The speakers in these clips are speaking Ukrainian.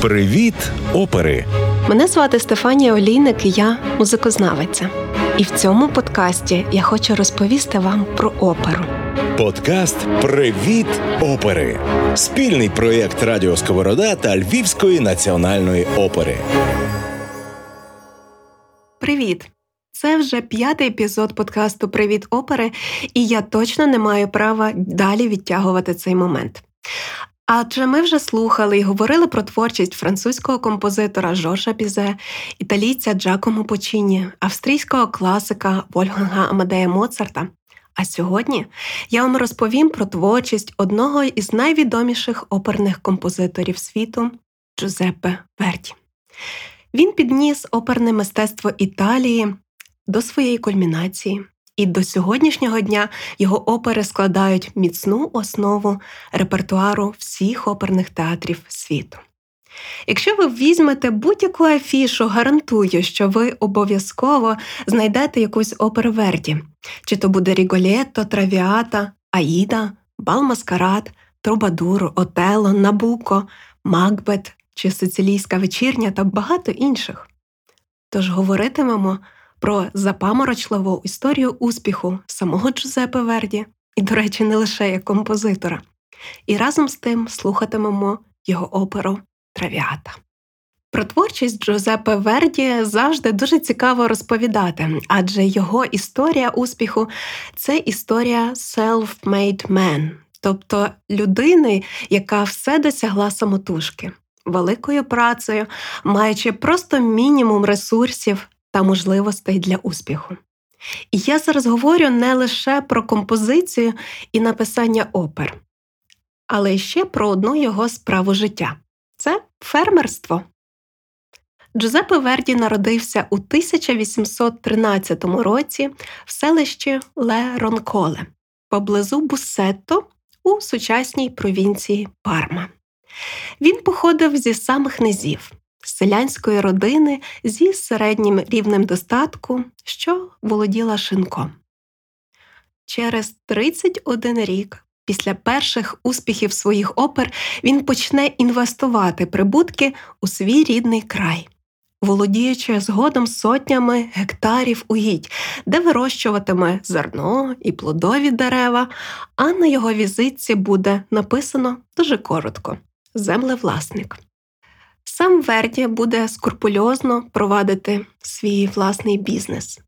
Привіт, опери! Мене звати Стефанія Олійник, і я музикознавиця. І в цьому подкасті я хочу розповісти вам про оперу. Подкаст Привіт, опери! Спільний проєкт Радіо Сковорода та Львівської національної опери. Привіт! Це вже п'ятий епізод подкасту Привіт опери, і я точно не маю права далі відтягувати цей момент. Адже ми вже слухали і говорили про творчість французького композитора Жоржа Бізе, італійця Джакомо Почіні, австрійського класика Вольфганга Амадея Моцарта. А сьогодні я вам розповім про творчість одного із найвідоміших оперних композиторів світу Джузеппе Верді. Він підніс оперне мистецтво Італії до своєї кульмінації, і до сьогоднішнього дня його опери складають міцну основу репертуару всіх оперних театрів світу. Якщо ви візьмете будь-яку афішу, гарантую, що ви обов'язково знайдете якусь оперу Верді, чи то буде Ріголєтто, Травіата, Аїда, Балмаскарад, Трубадур, Отело, Набуко, Макбет чи Сицилійська вечірня та багато інших. Тож говоритимемо про запаморочливу історію успіху самого Джузепе Верді, і, до речі, не лише як композитора, і разом з тим слухатимемо його оперу Травіата. Про творчість Джузеппе Верді завжди дуже цікаво розповідати, адже його історія успіху це історія self-made man, тобто людини, яка все досягла самотужки, великою працею, маючи просто мінімум ресурсів та можливостей для успіху. І я зараз говорю не лише про композицію і написання опер, але ще про одну його справу життя це фермерство. Джузеппе Верді народився у 1813 році в селищі Ле Ронколе поблизу Бусетто у сучасній провінції Парма. Він походив зі самих низів селянської родини зі середнім рівнем достатку, що володіла шинком. Через 31 рік після перших успіхів своїх опер він почне інвестувати прибутки у свій рідний край, володіючи згодом сотнями гектарів угідь, де вирощуватиме зерно і плодові дерева, а на його візитці буде написано дуже коротко землевласник. Сам Верді буде скрупульозно провадити свій власний бізнес.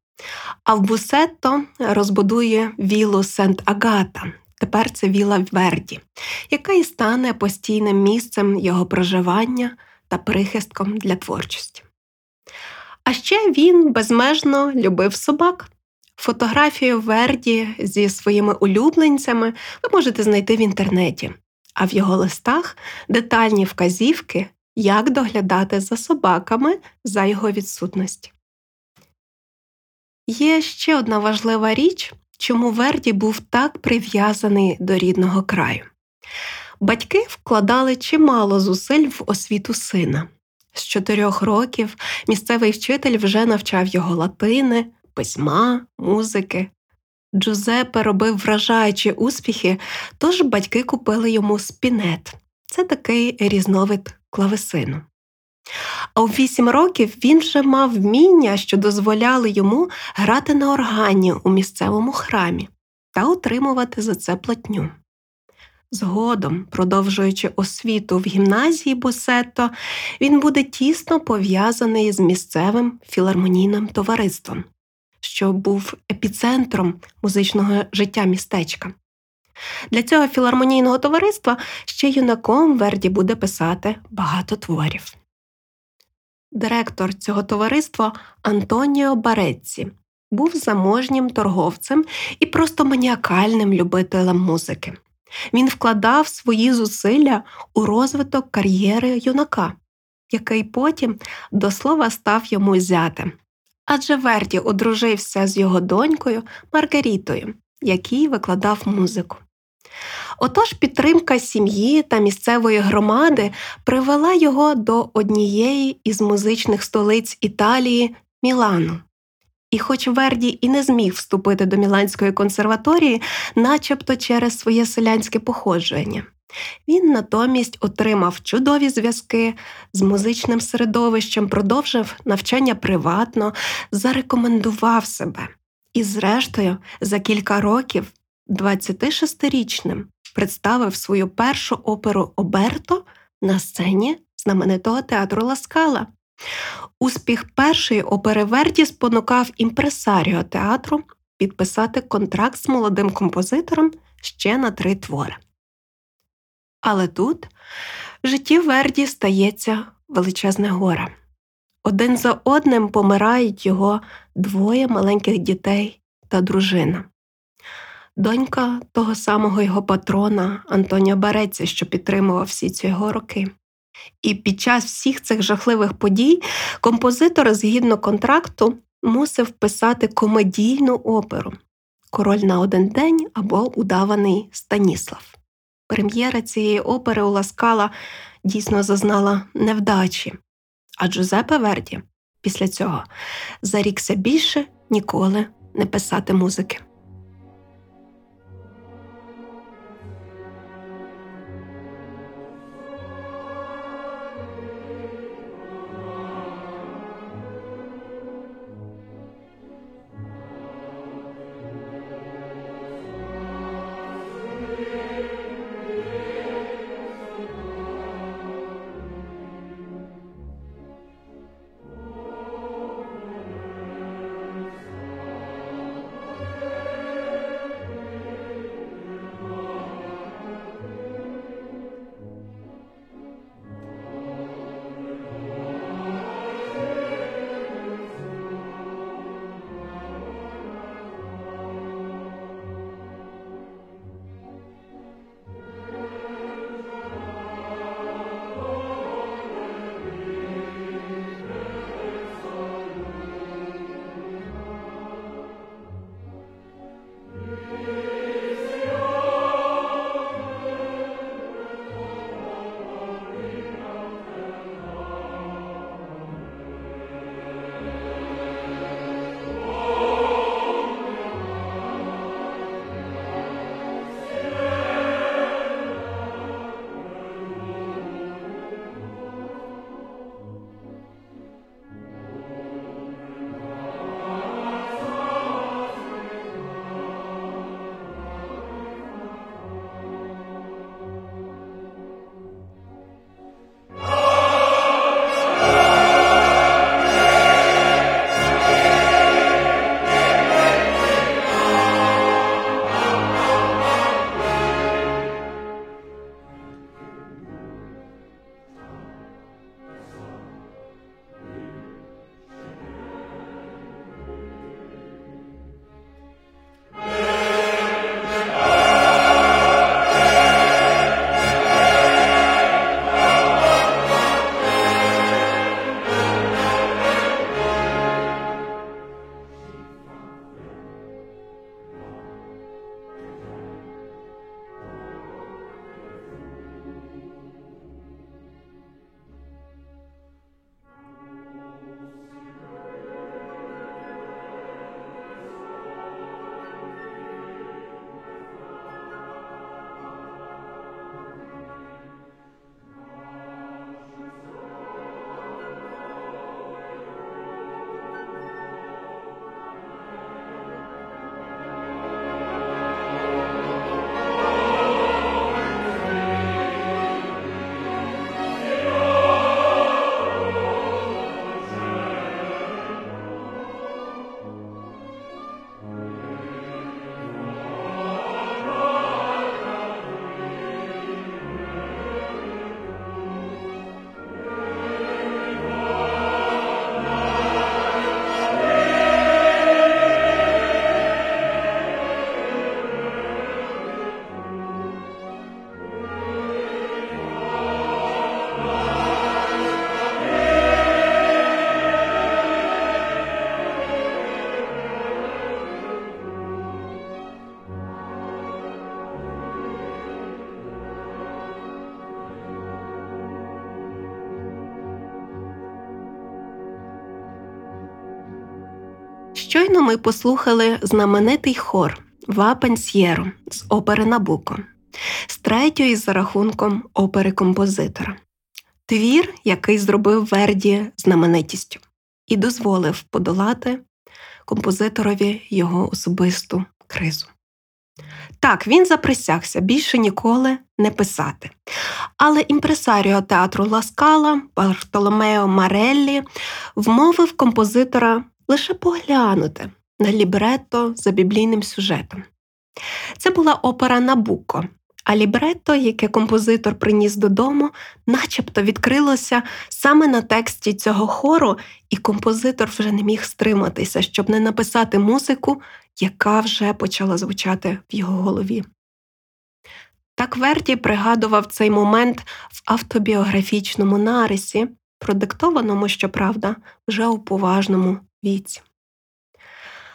А в Бусетто розбудує вілу Сент Агата. Тепер це віла Верді, яка і стане постійним місцем його проживання та прихистком для творчості. А ще він безмежно любив собак. Фотографію Верді зі своїми улюбленцями ви можете знайти в інтернеті, а в його листах детальні вказівки як доглядати за собаками за його відсутності. Є ще одна важлива річ, чому Верді був так прив'язаний до рідного краю. Батьки вкладали чимало зусиль в освіту сина. З чотирьох років місцевий вчитель вже навчав його латини, письма, музики. Джузеппе робив вражаючі успіхи, тож батьки купили йому спінет. Це такий різновид клавесину. А у вісім років він вже мав вміння, що дозволяли йому грати на органі у місцевому храмі та отримувати за це платню. Згодом, продовжуючи освіту в гімназії Босетто, він буде тісно пов'язаний з місцевим філармонійним товариством, що був епіцентром музичного життя містечка. Для цього філармонійного товариства ще юнаком Верді буде писати багато творів. Директор цього товариства Антоніо Барецці був заможнім торговцем і просто маніакальним любителем музики. Він вкладав свої зусилля у розвиток кар'єри юнака, який потім до слова став йому зятем. Адже Верді одружився з його донькою Маргарітою, який викладав музику. Отож підтримка сім'ї та місцевої громади привела його до однієї із музичних столиць Італії Мілану. І, хоч Верді і не зміг вступити до Міланської консерваторії, начебто через своє селянське походження, Він натомість отримав чудові зв'язки з музичним середовищем, продовжив навчання приватно, зарекомендував себе і, зрештою, за кілька років 26-річним представив свою першу оперу Оберто на сцені знаменитого театру Ла Скала. Успіх першої опери Верді спонукав імпресаріо театру підписати контракт з молодим композитором ще на три твори. Але тут в житті Верді стається величезне горе. Один за одним помирають його двоє маленьких дітей та дружина. Донька того самого його патрона Антоніо Бареці, що підтримував всі ці його роки. І під час всіх цих жахливих подій композитор, згідно контракту, мусив писати комедійну оперу Король на один день або Удаваний Станіслав. Прем'єра цієї опери у Ласкала дійсно зазнала невдачі, а Джузепе Верді після цього зарікся більше ніколи не писати музики. Щойно ми послухали знаменитий хор Va, pensiero з опери Набуко. з третьої за рахунком опери композитора. Твір, який зробив Верді знаменитістю, і дозволив подолати композиторові його особисту кризу. Так, він заприсягся більше ніколи не писати. Але імпресаріо театру Ла Скала Бартоломео Мереллі вмовив композитора лише поглянути на лібретто за біблійним сюжетом. Це була опера Набуко, а лібретто, яке композитор приніс додому, начебто відкрилося саме на тексті цього хору, і композитор вже не міг стриматися, щоб не написати музику, яка вже почала звучати в його голові. Так Верді пригадував цей момент в автобіографічному нарисі, продиктованому, щоправда, вже у поважному віці.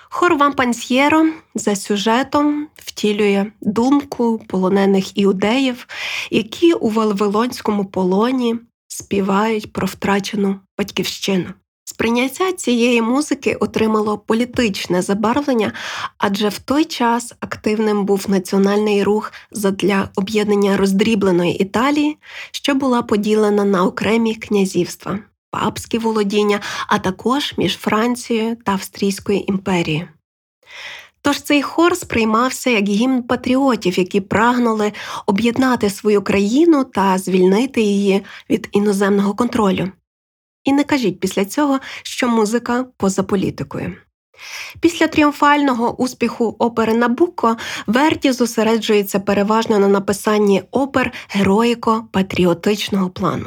Хор Вампансьєро за сюжетом втілює думку полонених іудеїв, які у Вавилонському полоні співають про втрачену батьківщину. Сприйняття цієї музики отримало політичне забарвлення, адже в той час активним був національний рух задля об'єднання роздрібленої Італії, що була поділена на окремі князівства, папські володіння, а також між Францією та Австрійською імперією. Тож цей хор сприймався як гімн патріотів, які прагнули об'єднати свою країну та звільнити її від іноземного контролю. І не кажіть після цього, що музика поза політикою. Після тріумфального успіху опери Набуко Верді зосереджується переважно на написанні опер героїко-патріотичного плану.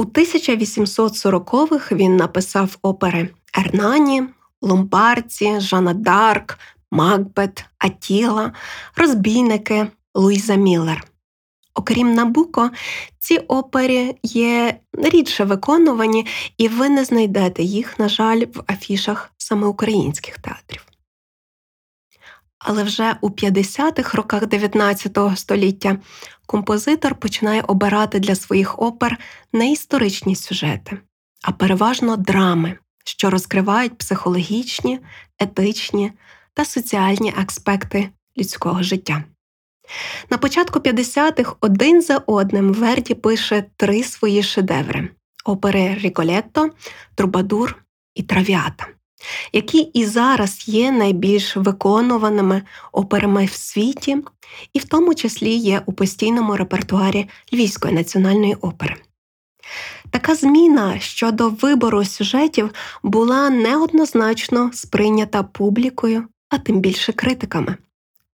У 1840-х він написав опери Ернані, Ломбардці, Жанна Дарк, Макбет, Атіла, Розбійники, Луїза Міллер. Окрім Набуко, ці опери є рідше виконувані, і ви не знайдете їх, на жаль, в афішах саме українських театрів. Але вже у 50-х роках 19 століття композитор починає обирати для своїх опер не історичні сюжети, а переважно драми, що розкривають психологічні, етичні та соціальні аспекти людського життя. На початку 50-х один за одним Верді пише три свої шедеври опери Ріголетто, Трубадур і Травіата, які і зараз є найбільш виконуваними операми в світі, і в тому числі є у постійному репертуарі Львівської національної опери. Така зміна щодо вибору сюжетів була неоднозначно сприйнята публікою, а тим більше критиками.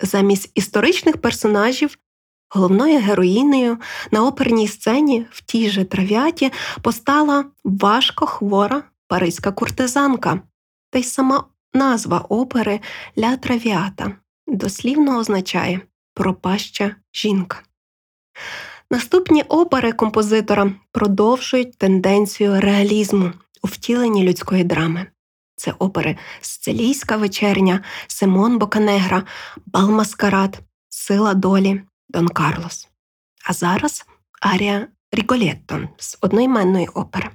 Замість історичних персонажів, головною героїнею на оперній сцені в тій же трав'яті постала важко хвора паризька куртизанка, та й сама назва опери Ля Травіата дослівно означає пропаща жінка. Наступні опери композитора продовжують тенденцію реалізму у втіленні людської драми. Це опери Сцилійська вечерня, Симон Боканегра, Балмаскарад, Сила долі, Дон Карлос. А зараз арія Ріголетто з одноіменної опери.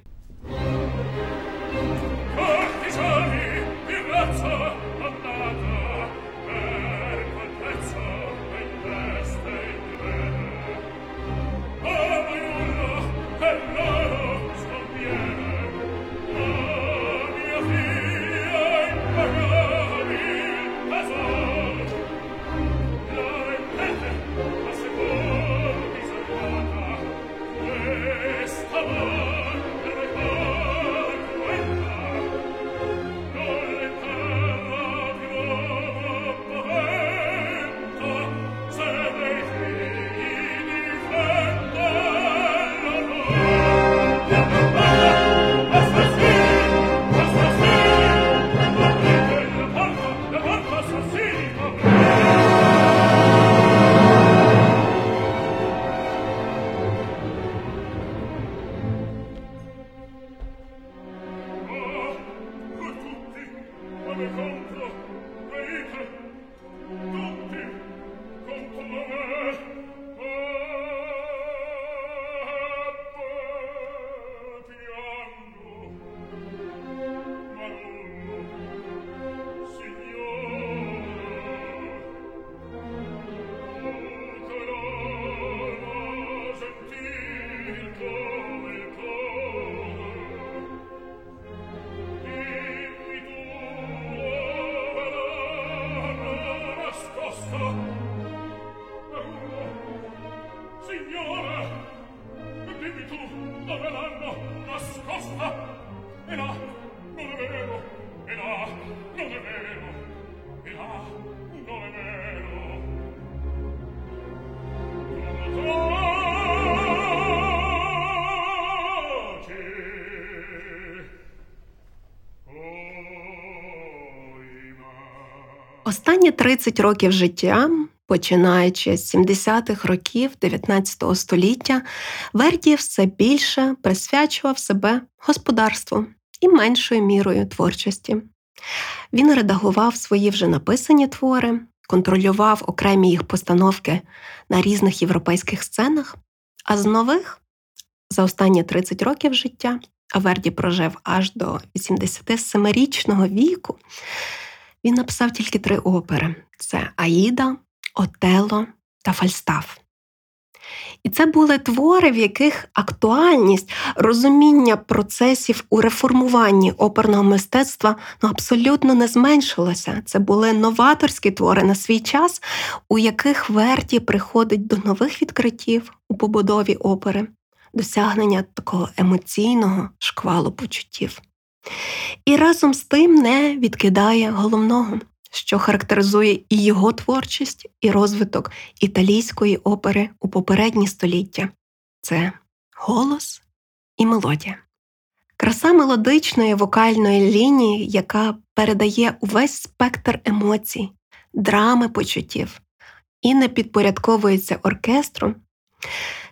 Останні 30 років життя, починаючи з 70-х років 19 століття, Верді все більше присвячував себе господарству і меншою мірою творчості. Він редагував свої вже написані твори, контролював окремі їх постановки на різних європейських сценах, а з нових за останні 30 років життя, а Верді прожив аж до 87-річного віку. Він написав тільки три опери: це Аїда, Отело та Фальстаф. І це були твори, в яких актуальність, розуміння процесів у реформуванні оперного мистецтва ну, абсолютно не зменшилося. Це були новаторські твори на свій час, у яких Верді приходить до нових відкриттів у побудові опери, досягнення такого емоційного шквалу почуттів. І разом з тим не відкидає головного, що характеризує і його творчість, і розвиток італійської опери у попередні століття це голос і мелодія. Краса мелодичної вокальної лінії, яка передає увесь спектр емоцій, драми почуттів і не підпорядковується оркестру,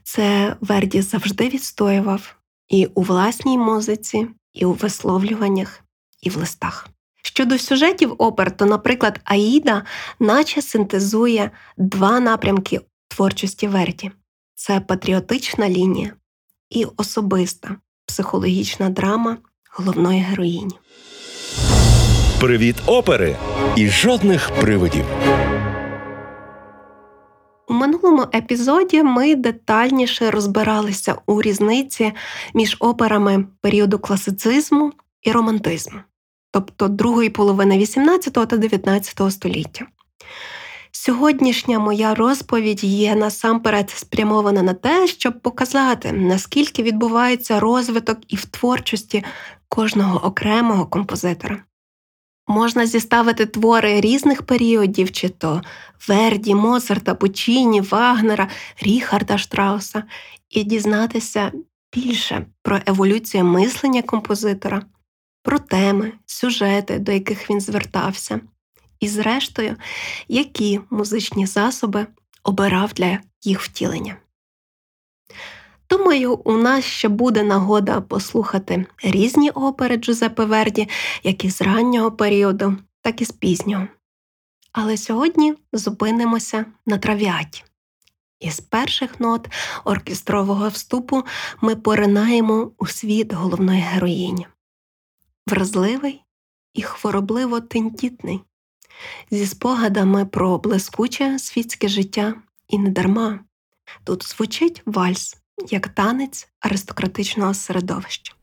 це Верді завжди відстоював і у власній музиці, і у висловлюваннях, і в листах. Щодо сюжетів опер, то, наприклад, Аїда наче синтезує два напрямки творчості Верді: це патріотична лінія і особиста психологічна драма головної героїні. Привіт, опери! І жодних привидів. У минулому епізоді ми детальніше розбиралися у різниці між операми періоду класицизму і романтизму, тобто другої половини XVIII та XIX століття. Сьогоднішня моя розповідь є насамперед спрямована на те, щоб показати, наскільки відбувається розвиток і в творчості кожного окремого композитора. Можна зіставити твори різних періодів, чи то Верді, Моцарта, Пучіні, Вагнера, Ріхарда Штрауса, і дізнатися більше про еволюцію мислення композитора, про теми, сюжети, до яких він звертався, і, зрештою, які музичні засоби обирав для їх втілення. Думаю, у нас ще буде нагода послухати різні опери Джузеппе Верді, як із раннього періоду, так і з пізнього. Але сьогодні зупинимося на травіаті. Із перших нот оркестрового вступу ми поринаємо у світ головної героїні. Вразливий і хворобливо тендітний, зі спогадами про блискуче світське життя і недарма. Тут звучить вальс як танець аристократичного середовища.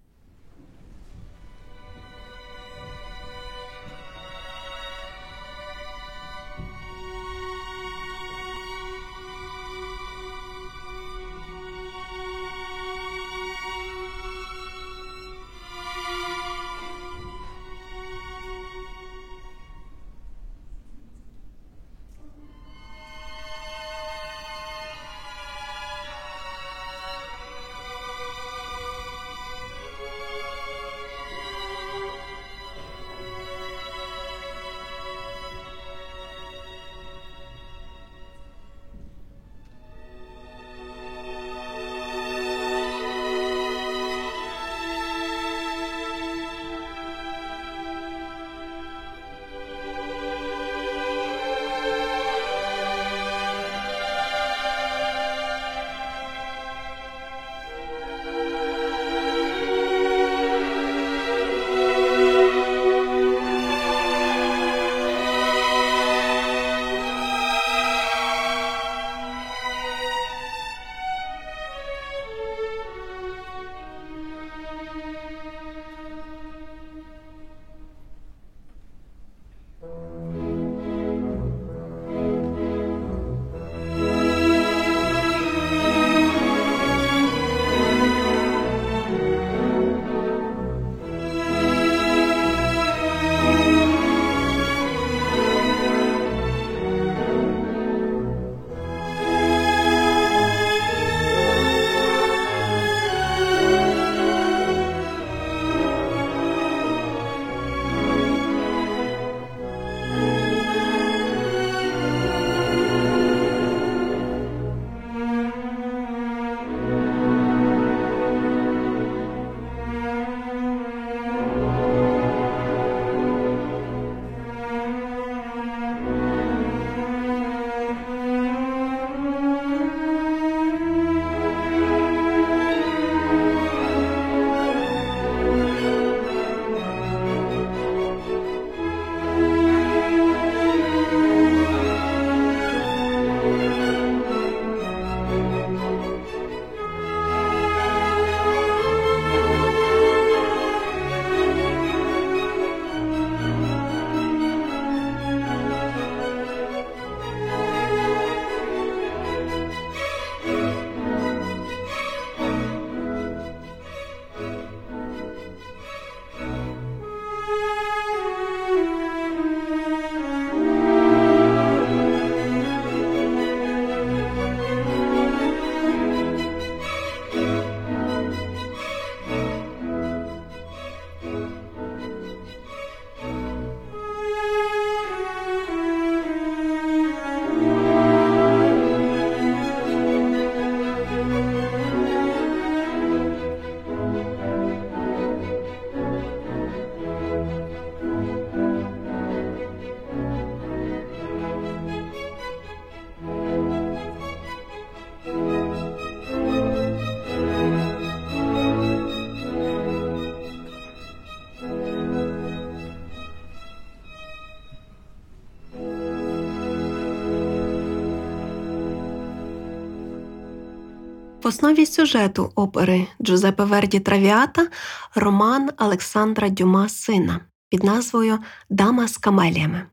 Основі сюжету опери Джузеппе Верді Травіата роман Олександра Дюма Сина під назвою Дама з камеліями,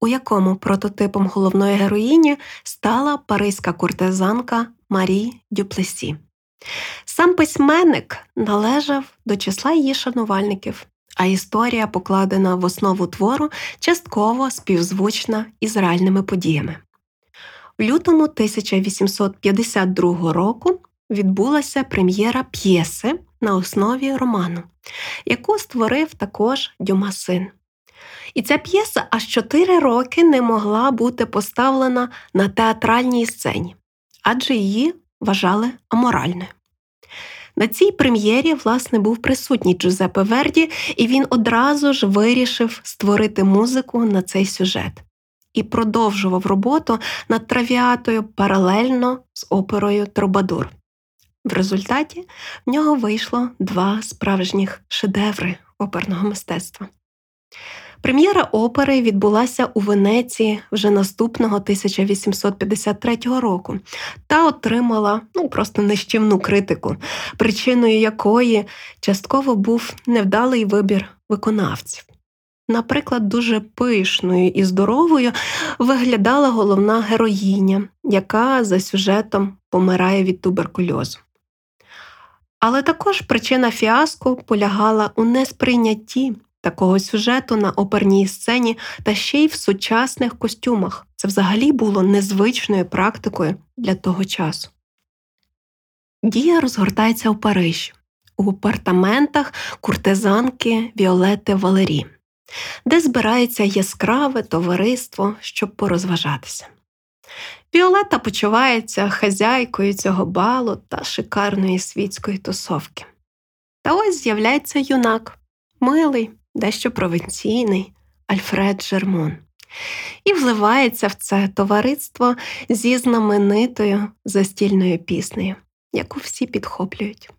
у якому прототипом головної героїні стала паризька куртизанка Марі Дюплесі. Сам письменник належав до числа її шанувальників, а історія, покладена в основу твору, частково співзвучна із реальними подіями. В лютому 1852 року відбулася прем'єра п'єси на основі роману, яку створив також Дюма син. І ця п'єса аж чотири роки не могла бути поставлена на театральній сцені, адже її вважали аморальною. На цій прем'єрі, власне, був присутній Джузеппе Верді, і він одразу ж вирішив створити музику на цей сюжет і продовжував роботу над травіатою паралельно з оперою Трубадур. В результаті в нього вийшло два справжніх шедеври оперного мистецтва. Прем'єра опери відбулася у Венеції вже наступного 1853 року та отримала ну, просто нищівну критику, причиною якої частково був невдалий вибір виконавців. Наприклад, дуже пишною і здоровою виглядала головна героїня, яка за сюжетом помирає від туберкульозу. Але також причина фіаско полягала у несприйнятті такого сюжету на оперній сцені та ще й в сучасних костюмах. Це взагалі було незвичною практикою для того часу. Дія розгортається у Парижі, у апартаментах куртизанки Віолети Валері, де збирається яскраве товариство, щоб порозважатися. Віолета почувається хазяйкою цього балу та шикарної світської тусовки. Та ось з'являється юнак, милий, дещо провинційний Альфред Жермон, і вливається в це товариство зі знаменитою застільною піснею, яку всі підхоплюють.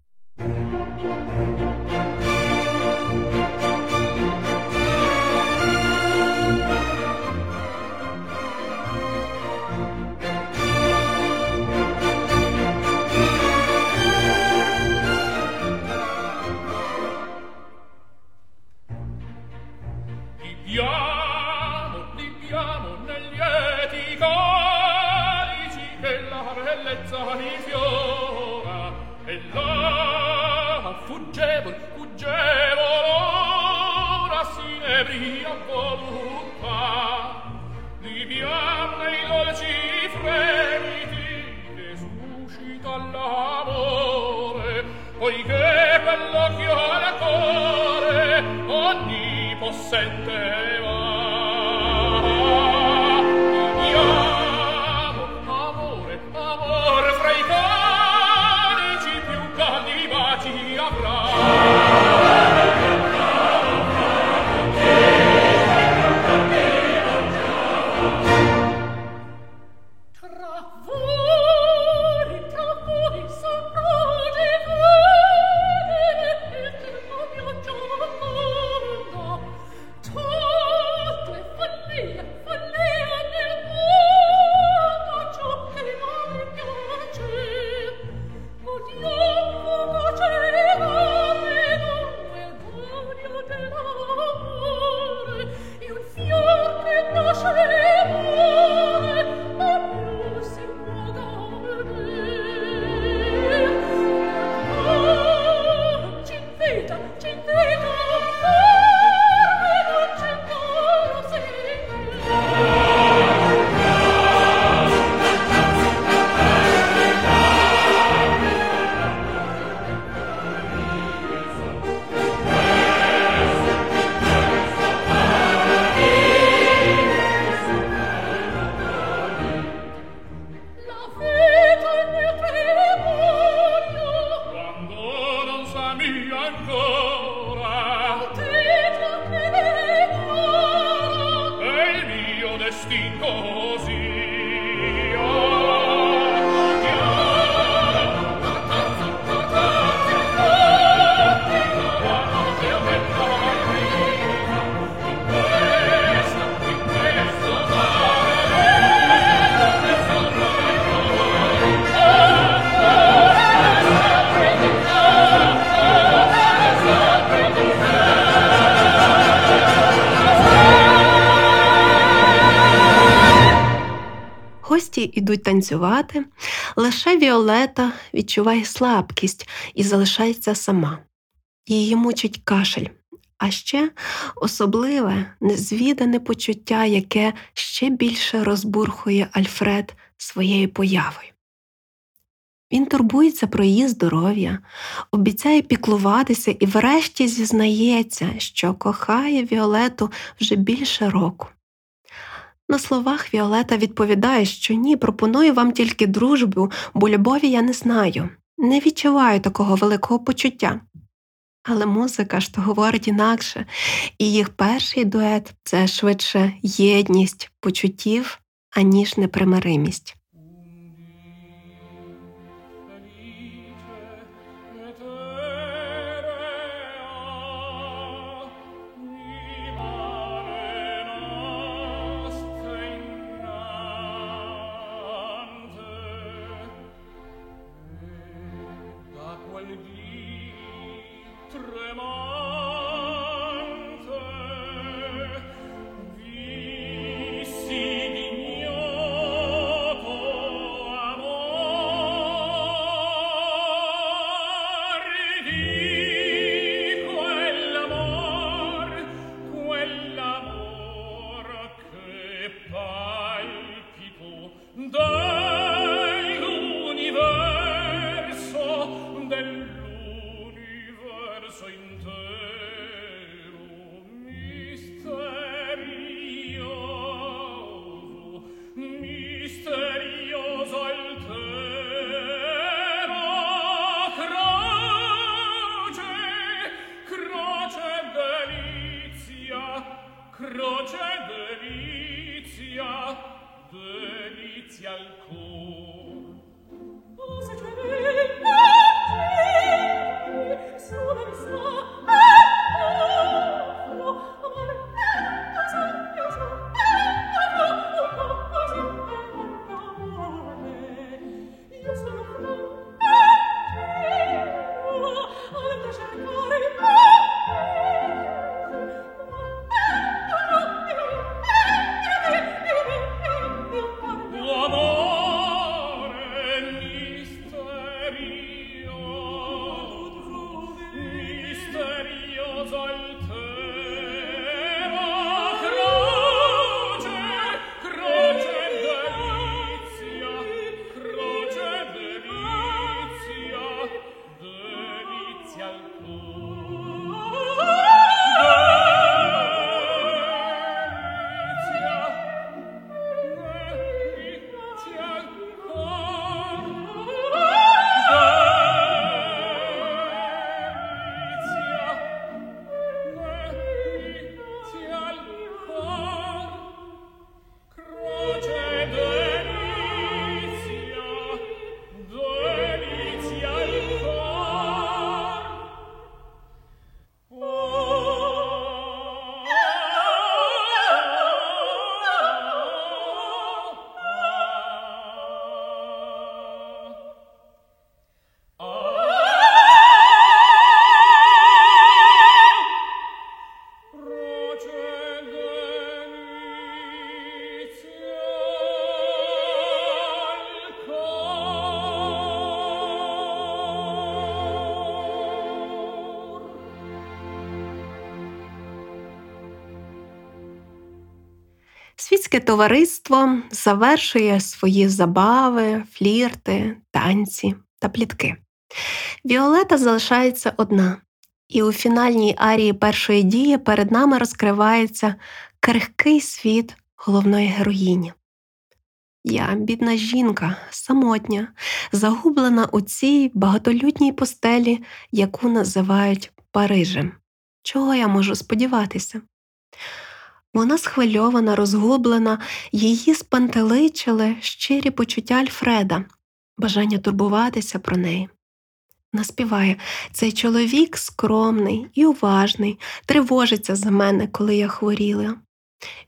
rifiora e là fuggevol fuggevol ora si nebria volutta di viarne i dolci fremiti che suscita l'amore poiché quell'occhio al cuore ogni possente решті ідуть танцювати, лише Віолета відчуває слабкість і залишається сама. Її мучить кашель, а ще особливе, незвідане почуття, яке ще більше розбурхує Альфред своєю появою. Він турбується про її здоров'я, обіцяє піклуватися і врешті зізнається, що кохає Віолету вже більше року. На словах Віолета відповідає, що ні, пропоную вам тільки дружбу, бо любові я не знаю, не відчуваю такого великого почуття. Але музика ж то говорить інакше, і їх перший дует це швидше єдність почуттів, аніж непримиримість. Світське товариство завершує свої забави, флірти, танці та плітки. Віолета залишається одна, і у фінальній арії першої дії перед нами розкривається крихкий світ головної героїні. Я, бідна жінка, самотня, загублена у цій багатолюдній постелі, яку називають Парижем. Чого я можу сподіватися? Вона схвильована, розгублена, її спантеличили щирі почуття Альфреда, бажання турбуватися про неї. Наспіває цей чоловік скромний і уважний, тривожиться за мене, коли я хворіла.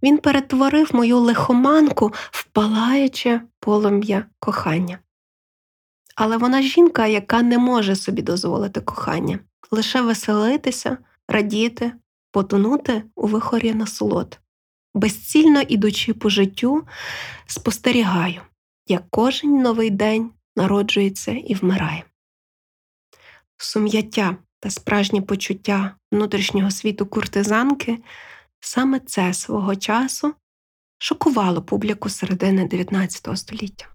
Він перетворив мою лихоманку в палаюче полум'я кохання. Але вона жінка, яка не може собі дозволити кохання, лише веселитися, радіти, потонути у вихорі насолод. Безцільно ідучи по життю, спостерігаю, як кожен новий день народжується і вмирає. Сум'яття та справжнє почуття внутрішнього світу куртизанки саме це свого часу шокувало публіку середини 19 століття.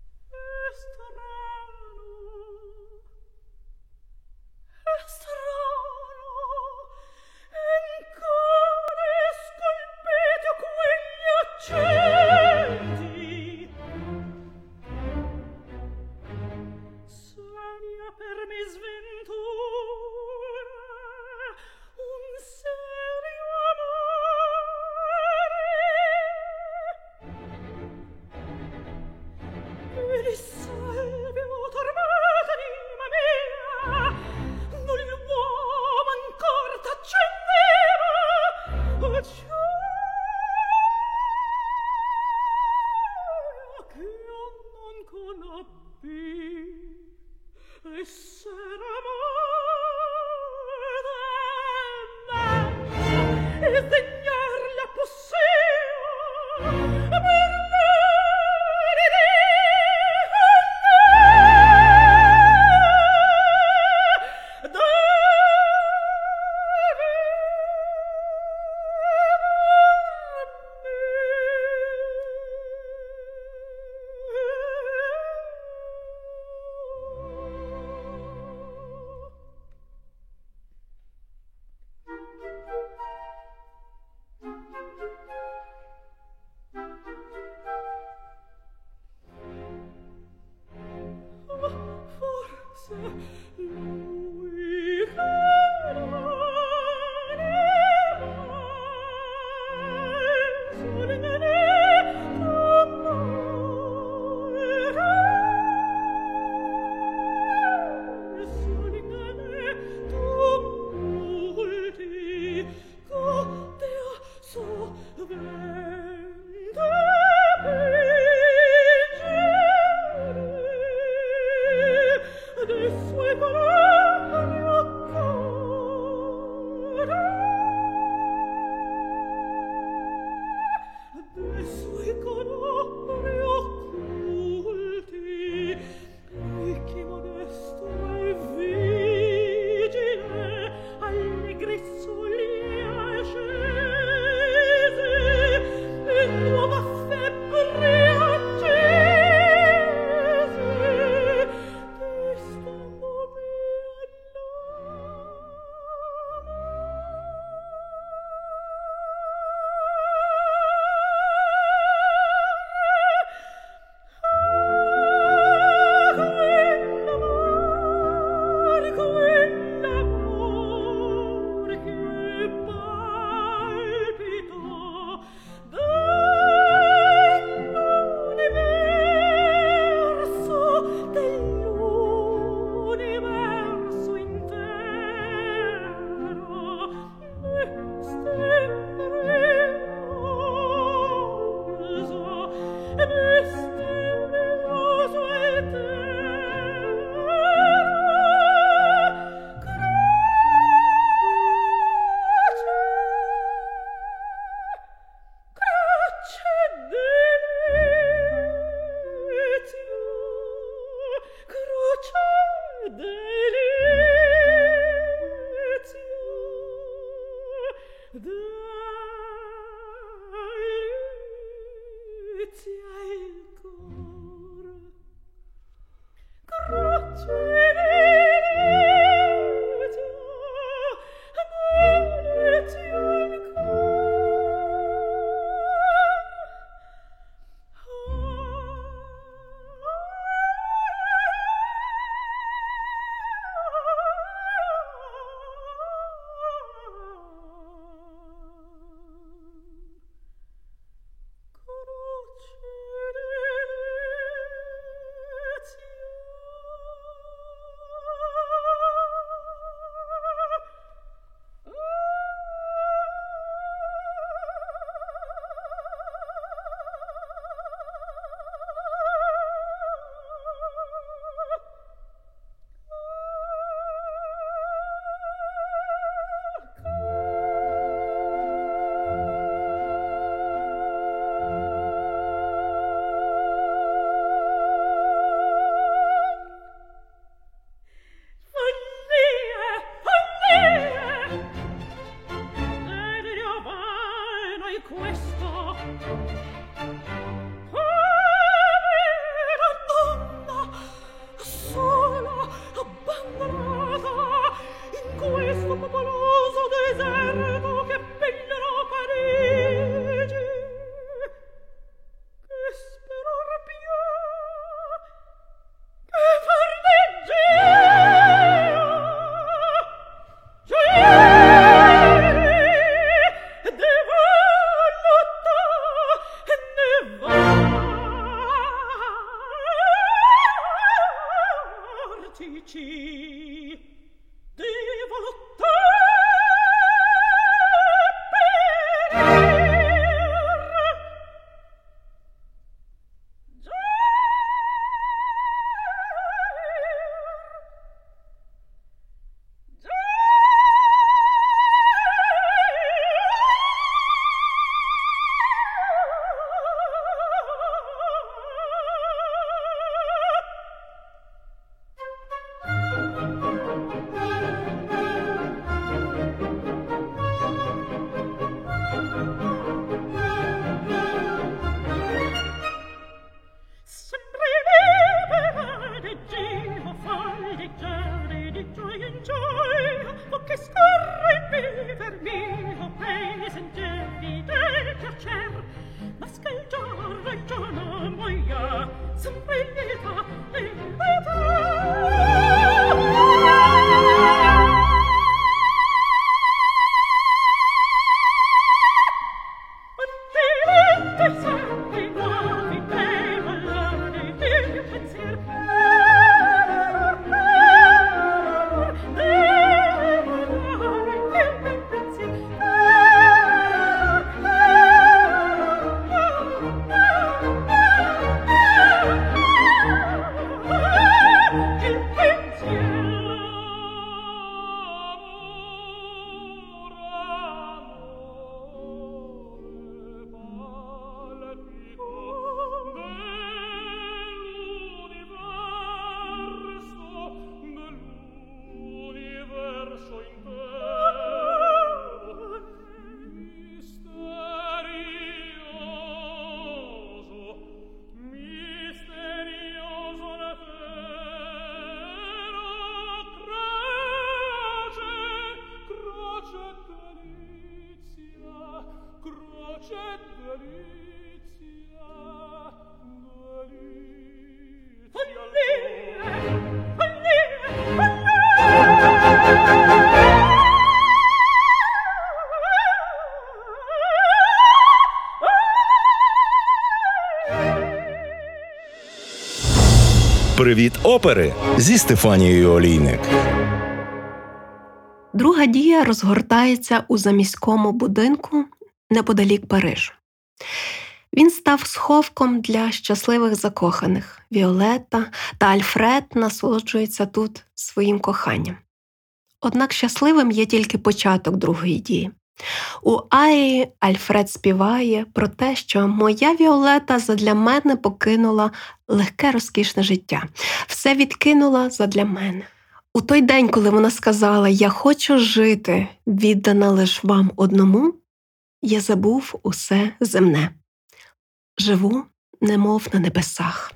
Привіт, опери зі Стефанією Олійник. Друга дія розгортається у заміському будинку неподалік Парижу. Він став сховком для щасливих закоханих. Віолетта та Альфред насолоджуються тут своїм коханням. Однак щасливим є тільки початок другої дії. У Аї Альфред співає про те, що моя Віолета задля мене покинула легке розкішне життя, все відкинула задля мене. У той день, коли вона сказала Я хочу жити, віддана лиш вам одному, я забув усе земне. Живу, немов на небесах.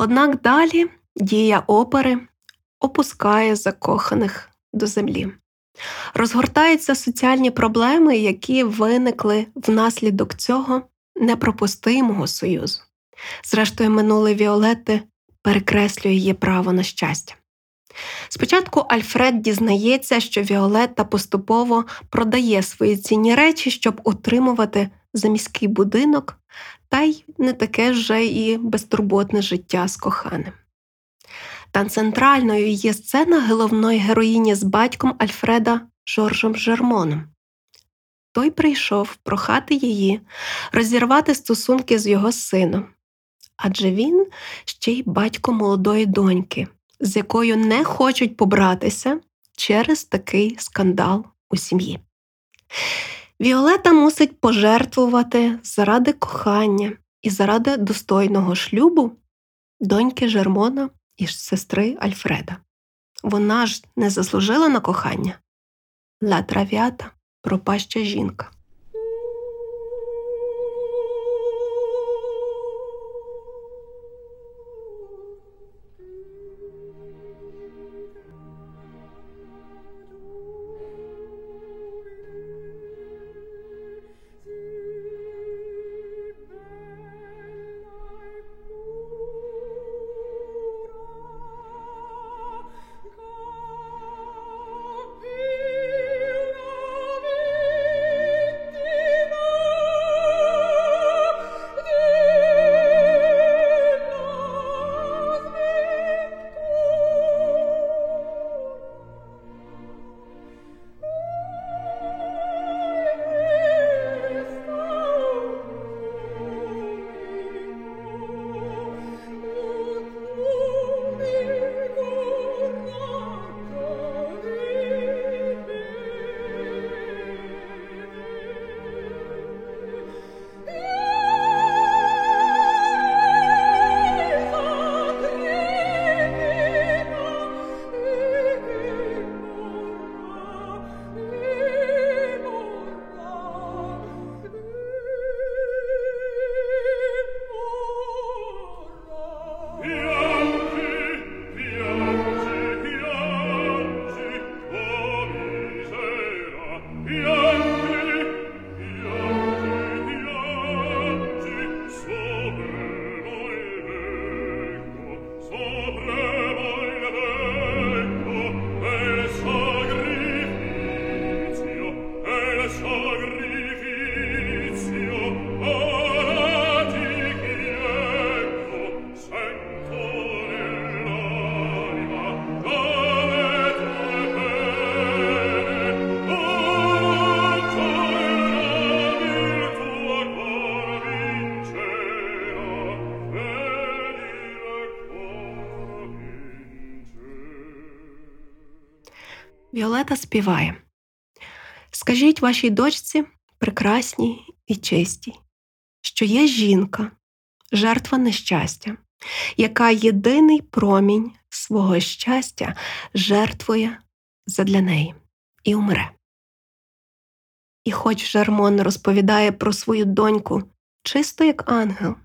Однак далі дія опери опускає закоханих до землі. Розгортаються соціальні проблеми, які виникли внаслідок цього непропустимого союзу. Зрештою, минуле Віолетти перекреслює її право на щастя. Спочатку Альфред дізнається, що Віолетта поступово продає свої цінні речі, щоб утримувати заміський будинок, та й не таке вже і безтурботне життя з коханим. Та центральною є сцена головної героїні з батьком Альфреда Жоржем Жермоном. Той прийшов прохати її розірвати стосунки з його сином, адже він ще й батько молодої доньки, з якою не хочуть побратися через такий скандал у сім'ї. Віолета мусить пожертвувати заради кохання і заради достойного шлюбу доньки Жермона і сестри Альфреда. Вона ж не заслужила на кохання. Ла трав'ята пропаща жінка. Віолета співає Скажіть вашій дочці, прекрасній і чистій, що є жінка, жертва нещастя, яка єдиний промінь свого щастя жертвує задля неї і умре. І хоч Жермон розповідає про свою доньку чисто як ангел,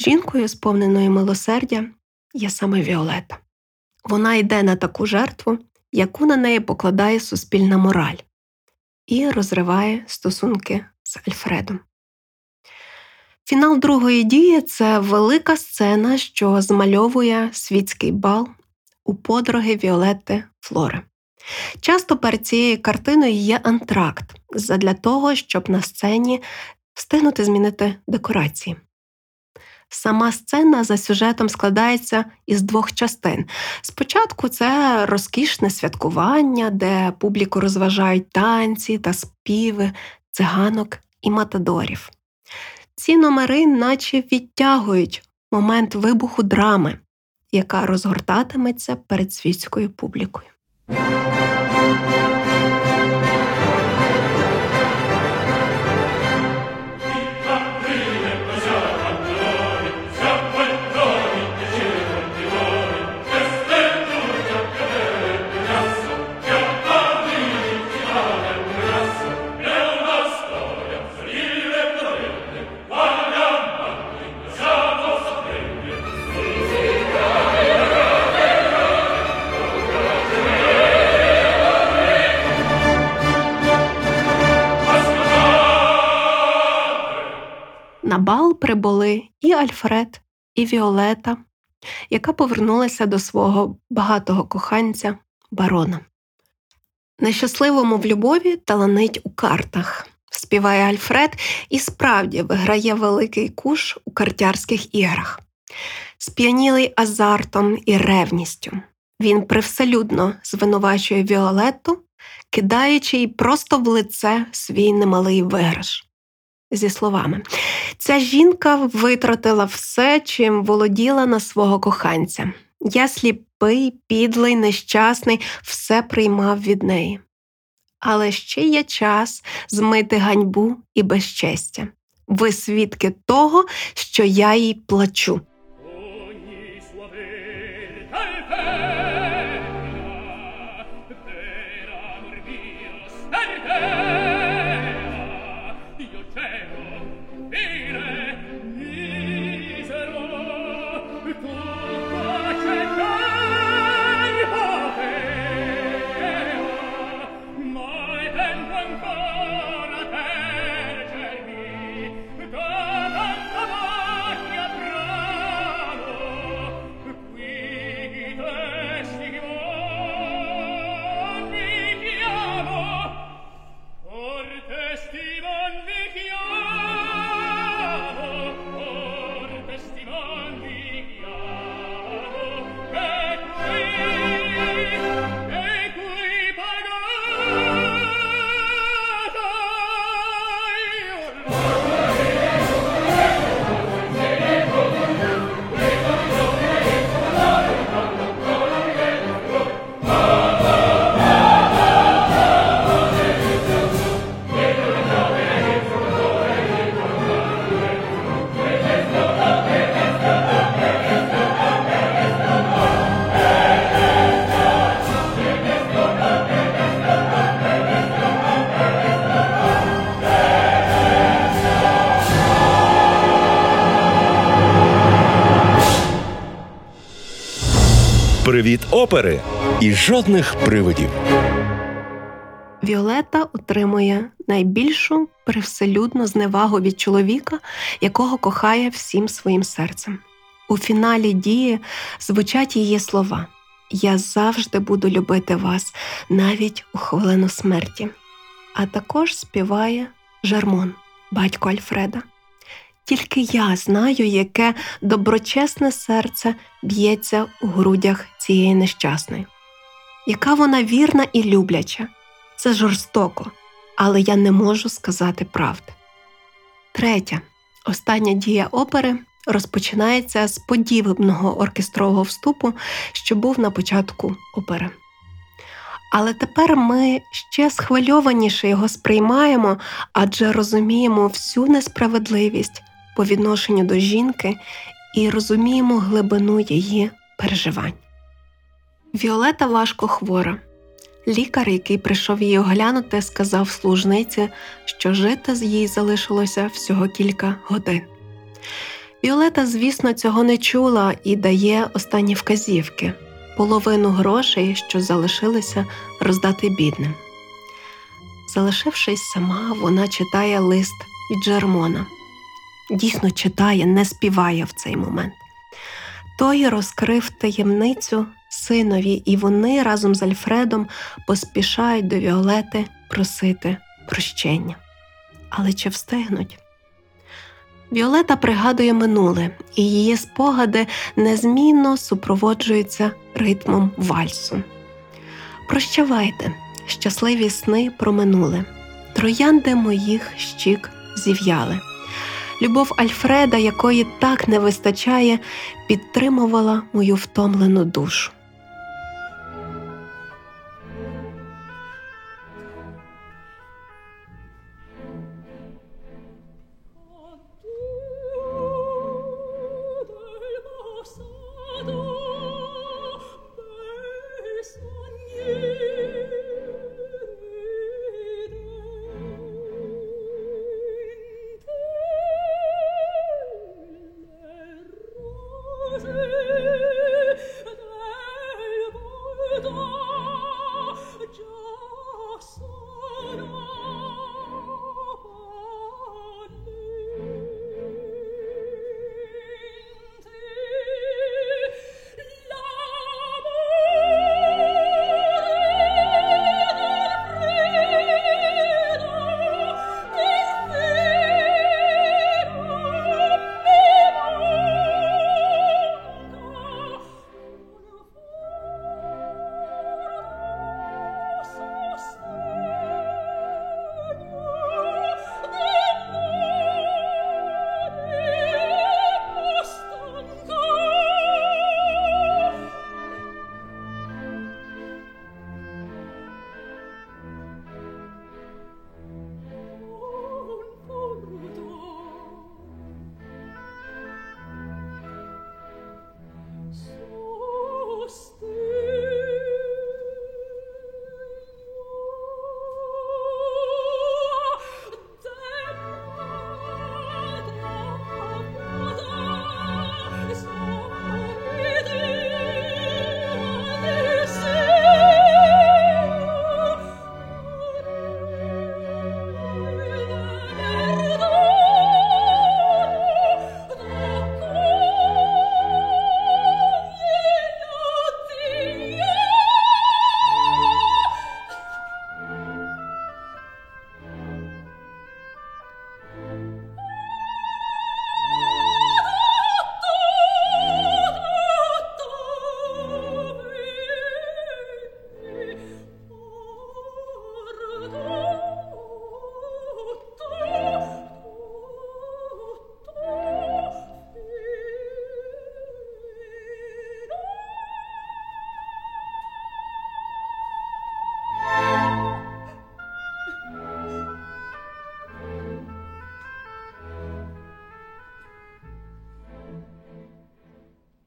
жінкою, сповненою милосердя, є саме Віолета. Вона йде на таку жертву, яку на неї покладає суспільна мораль, і розриває стосунки з Альфредом. Фінал другої дії це велика сцена, що змальовує світський бал у подруги Віолетти Флори. Часто перед цією картиною є антракт задля того, щоб на сцені встигнути змінити декорації. Сама сцена за сюжетом складається із двох частин. Спочатку це розкішне святкування, де публіку розважають танці та співи, циганок і матадорів. Ці номери наче відтягують момент вибуху драми, яка розгортатиметься перед світською публікою. Прибули і Альфред, і Віолета, яка повернулася до свого багатого коханця барона. Нещасливому в любові таланить у картах, співає Альфред і справді виграє великий куш у картярських іграх. Сп'янілий азартом і ревністю. Він привселюдно звинувачує Віолетту, кидаючи їй просто в лице свій немалий виграш. Зі словами, ця жінка витратила все, чим володіла на свого коханця. Я сліпий, підлий, нещасний, все приймав від неї. Але ще є час змити ганьбу і безчестя. Ви свідки того, що я їй плачу. Опери і жодних привидів. Віолета отримує найбільшу привселюдну зневагу від чоловіка, якого кохає всім своїм серцем. У фіналі дії звучать її слова: Я завжди буду любити вас навіть у хвилину смерті. А також співає Жермон, батько Альфреда. Тільки я знаю, яке доброчесне серце б'ється у грудях цієї нещасної, яка вона вірна і любляча. Це жорстоко, але я не можу сказати правди. Третя, остання дія опери розпочинається з подібного оркестрового вступу, що був на початку опери. Але тепер ми ще схвильованіше його сприймаємо, адже розуміємо всю несправедливість по відношенню до жінки і розуміємо глибину її переживань. Віолета важко хвора. Лікар, який прийшов її оглянути, сказав служниці, що жити з їй залишилося всього кілька годин. Віолета, звісно, цього не чула і дає останні вказівки половину грошей, що залишилися, роздати бідним. Залишившись сама, вона читає лист від Джермона. Дійсно читає, не співає в цей момент. Той розкрив таємницю синові, і вони разом з Альфредом поспішають до Віолети просити прощення. Але чи встигнуть? Віолета пригадує минуле, і її спогади незмінно супроводжуються ритмом вальсу. Прощавайте, щасливі сни проминули, троянди моїх щік зів'яли. Любов Альфреда, якої так не вистачає, підтримувала мою втомлену душу.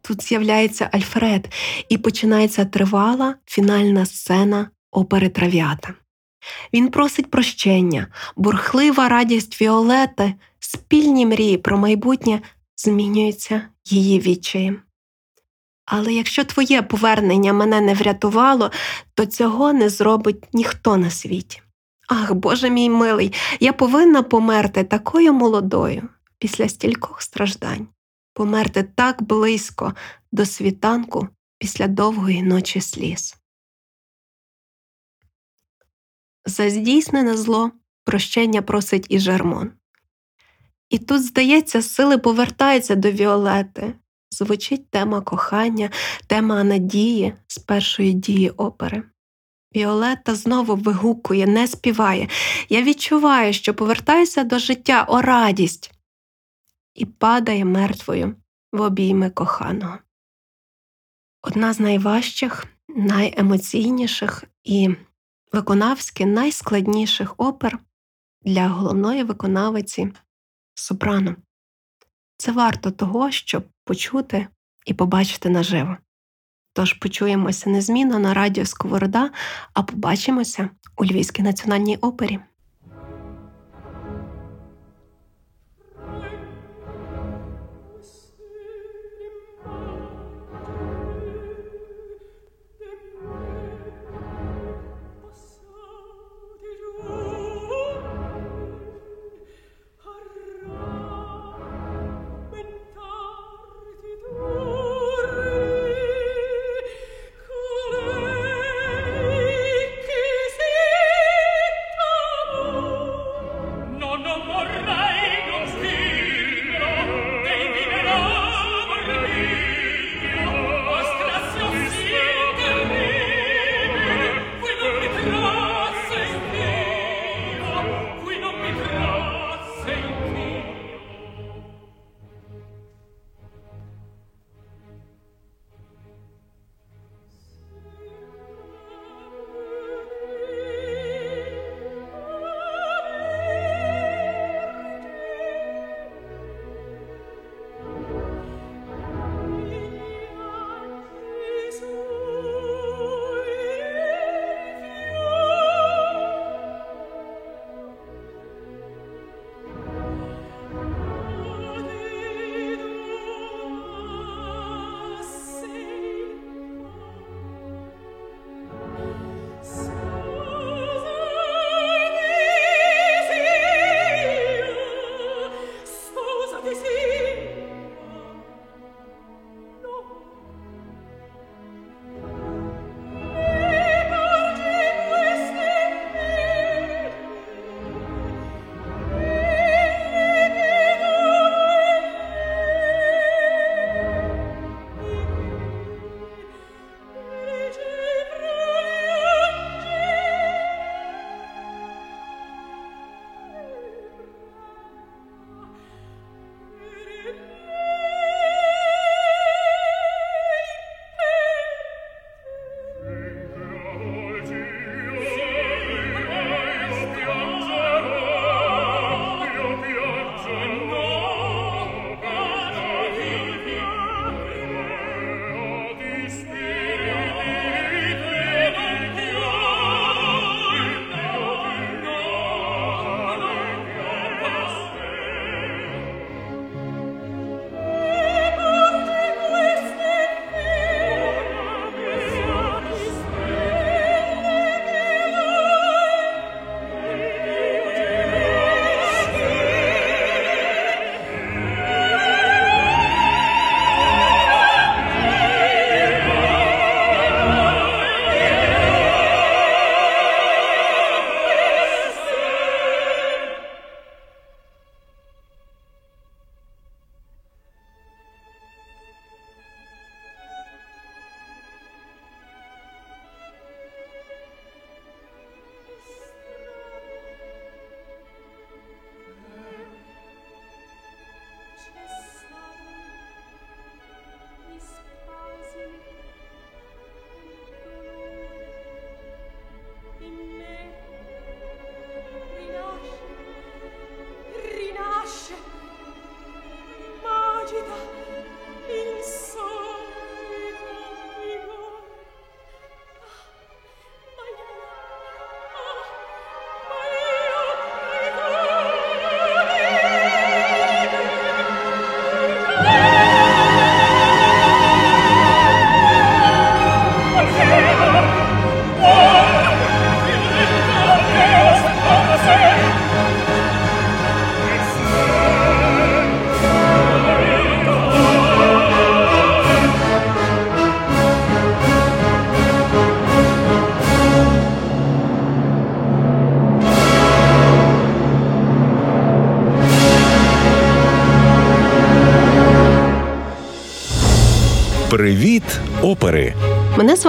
Тут з'являється Альфред, і починається тривала фінальна сцена опери Трав'ята. Він просить прощення, бурхлива радість Віолети, спільні мрії про майбутнє змінюються її відчаєм. Але якщо твоє повернення мене не врятувало, то цього не зробить ніхто на світі. Ах, Боже мій милий, я повинна померти такою молодою після стількох страждань, померти так близько до світанку після довгої ночі сліз. За здійснене зло прощення просить і Жермон. І тут, здається, сили повертаються до Віолети. Звучить тема кохання, тема надії з першої дії опери. Віолетта знову вигукує, не співає. Я відчуваю, що повертаюся до життя о радість і падає мертвою в обійми коханого. Одна з найважчих, найемоційніших і виконавськи найскладніших опер для головної виконавиці сопрано. Це варто того, щоб почути і побачити наживо. Тож почуємося незмінно на радіо Сковорода, а побачимося у Львівській національній опері.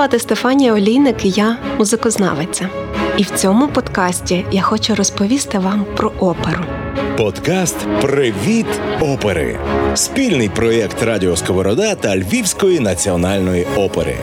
Звати Стефанія Олійник, і я музикознавиця. І в цьому подкасті я хочу розповісти вам про оперу. Подкаст Привіт, опери! Спільний проєкт Радіо Сковорода та Львівської національної опери.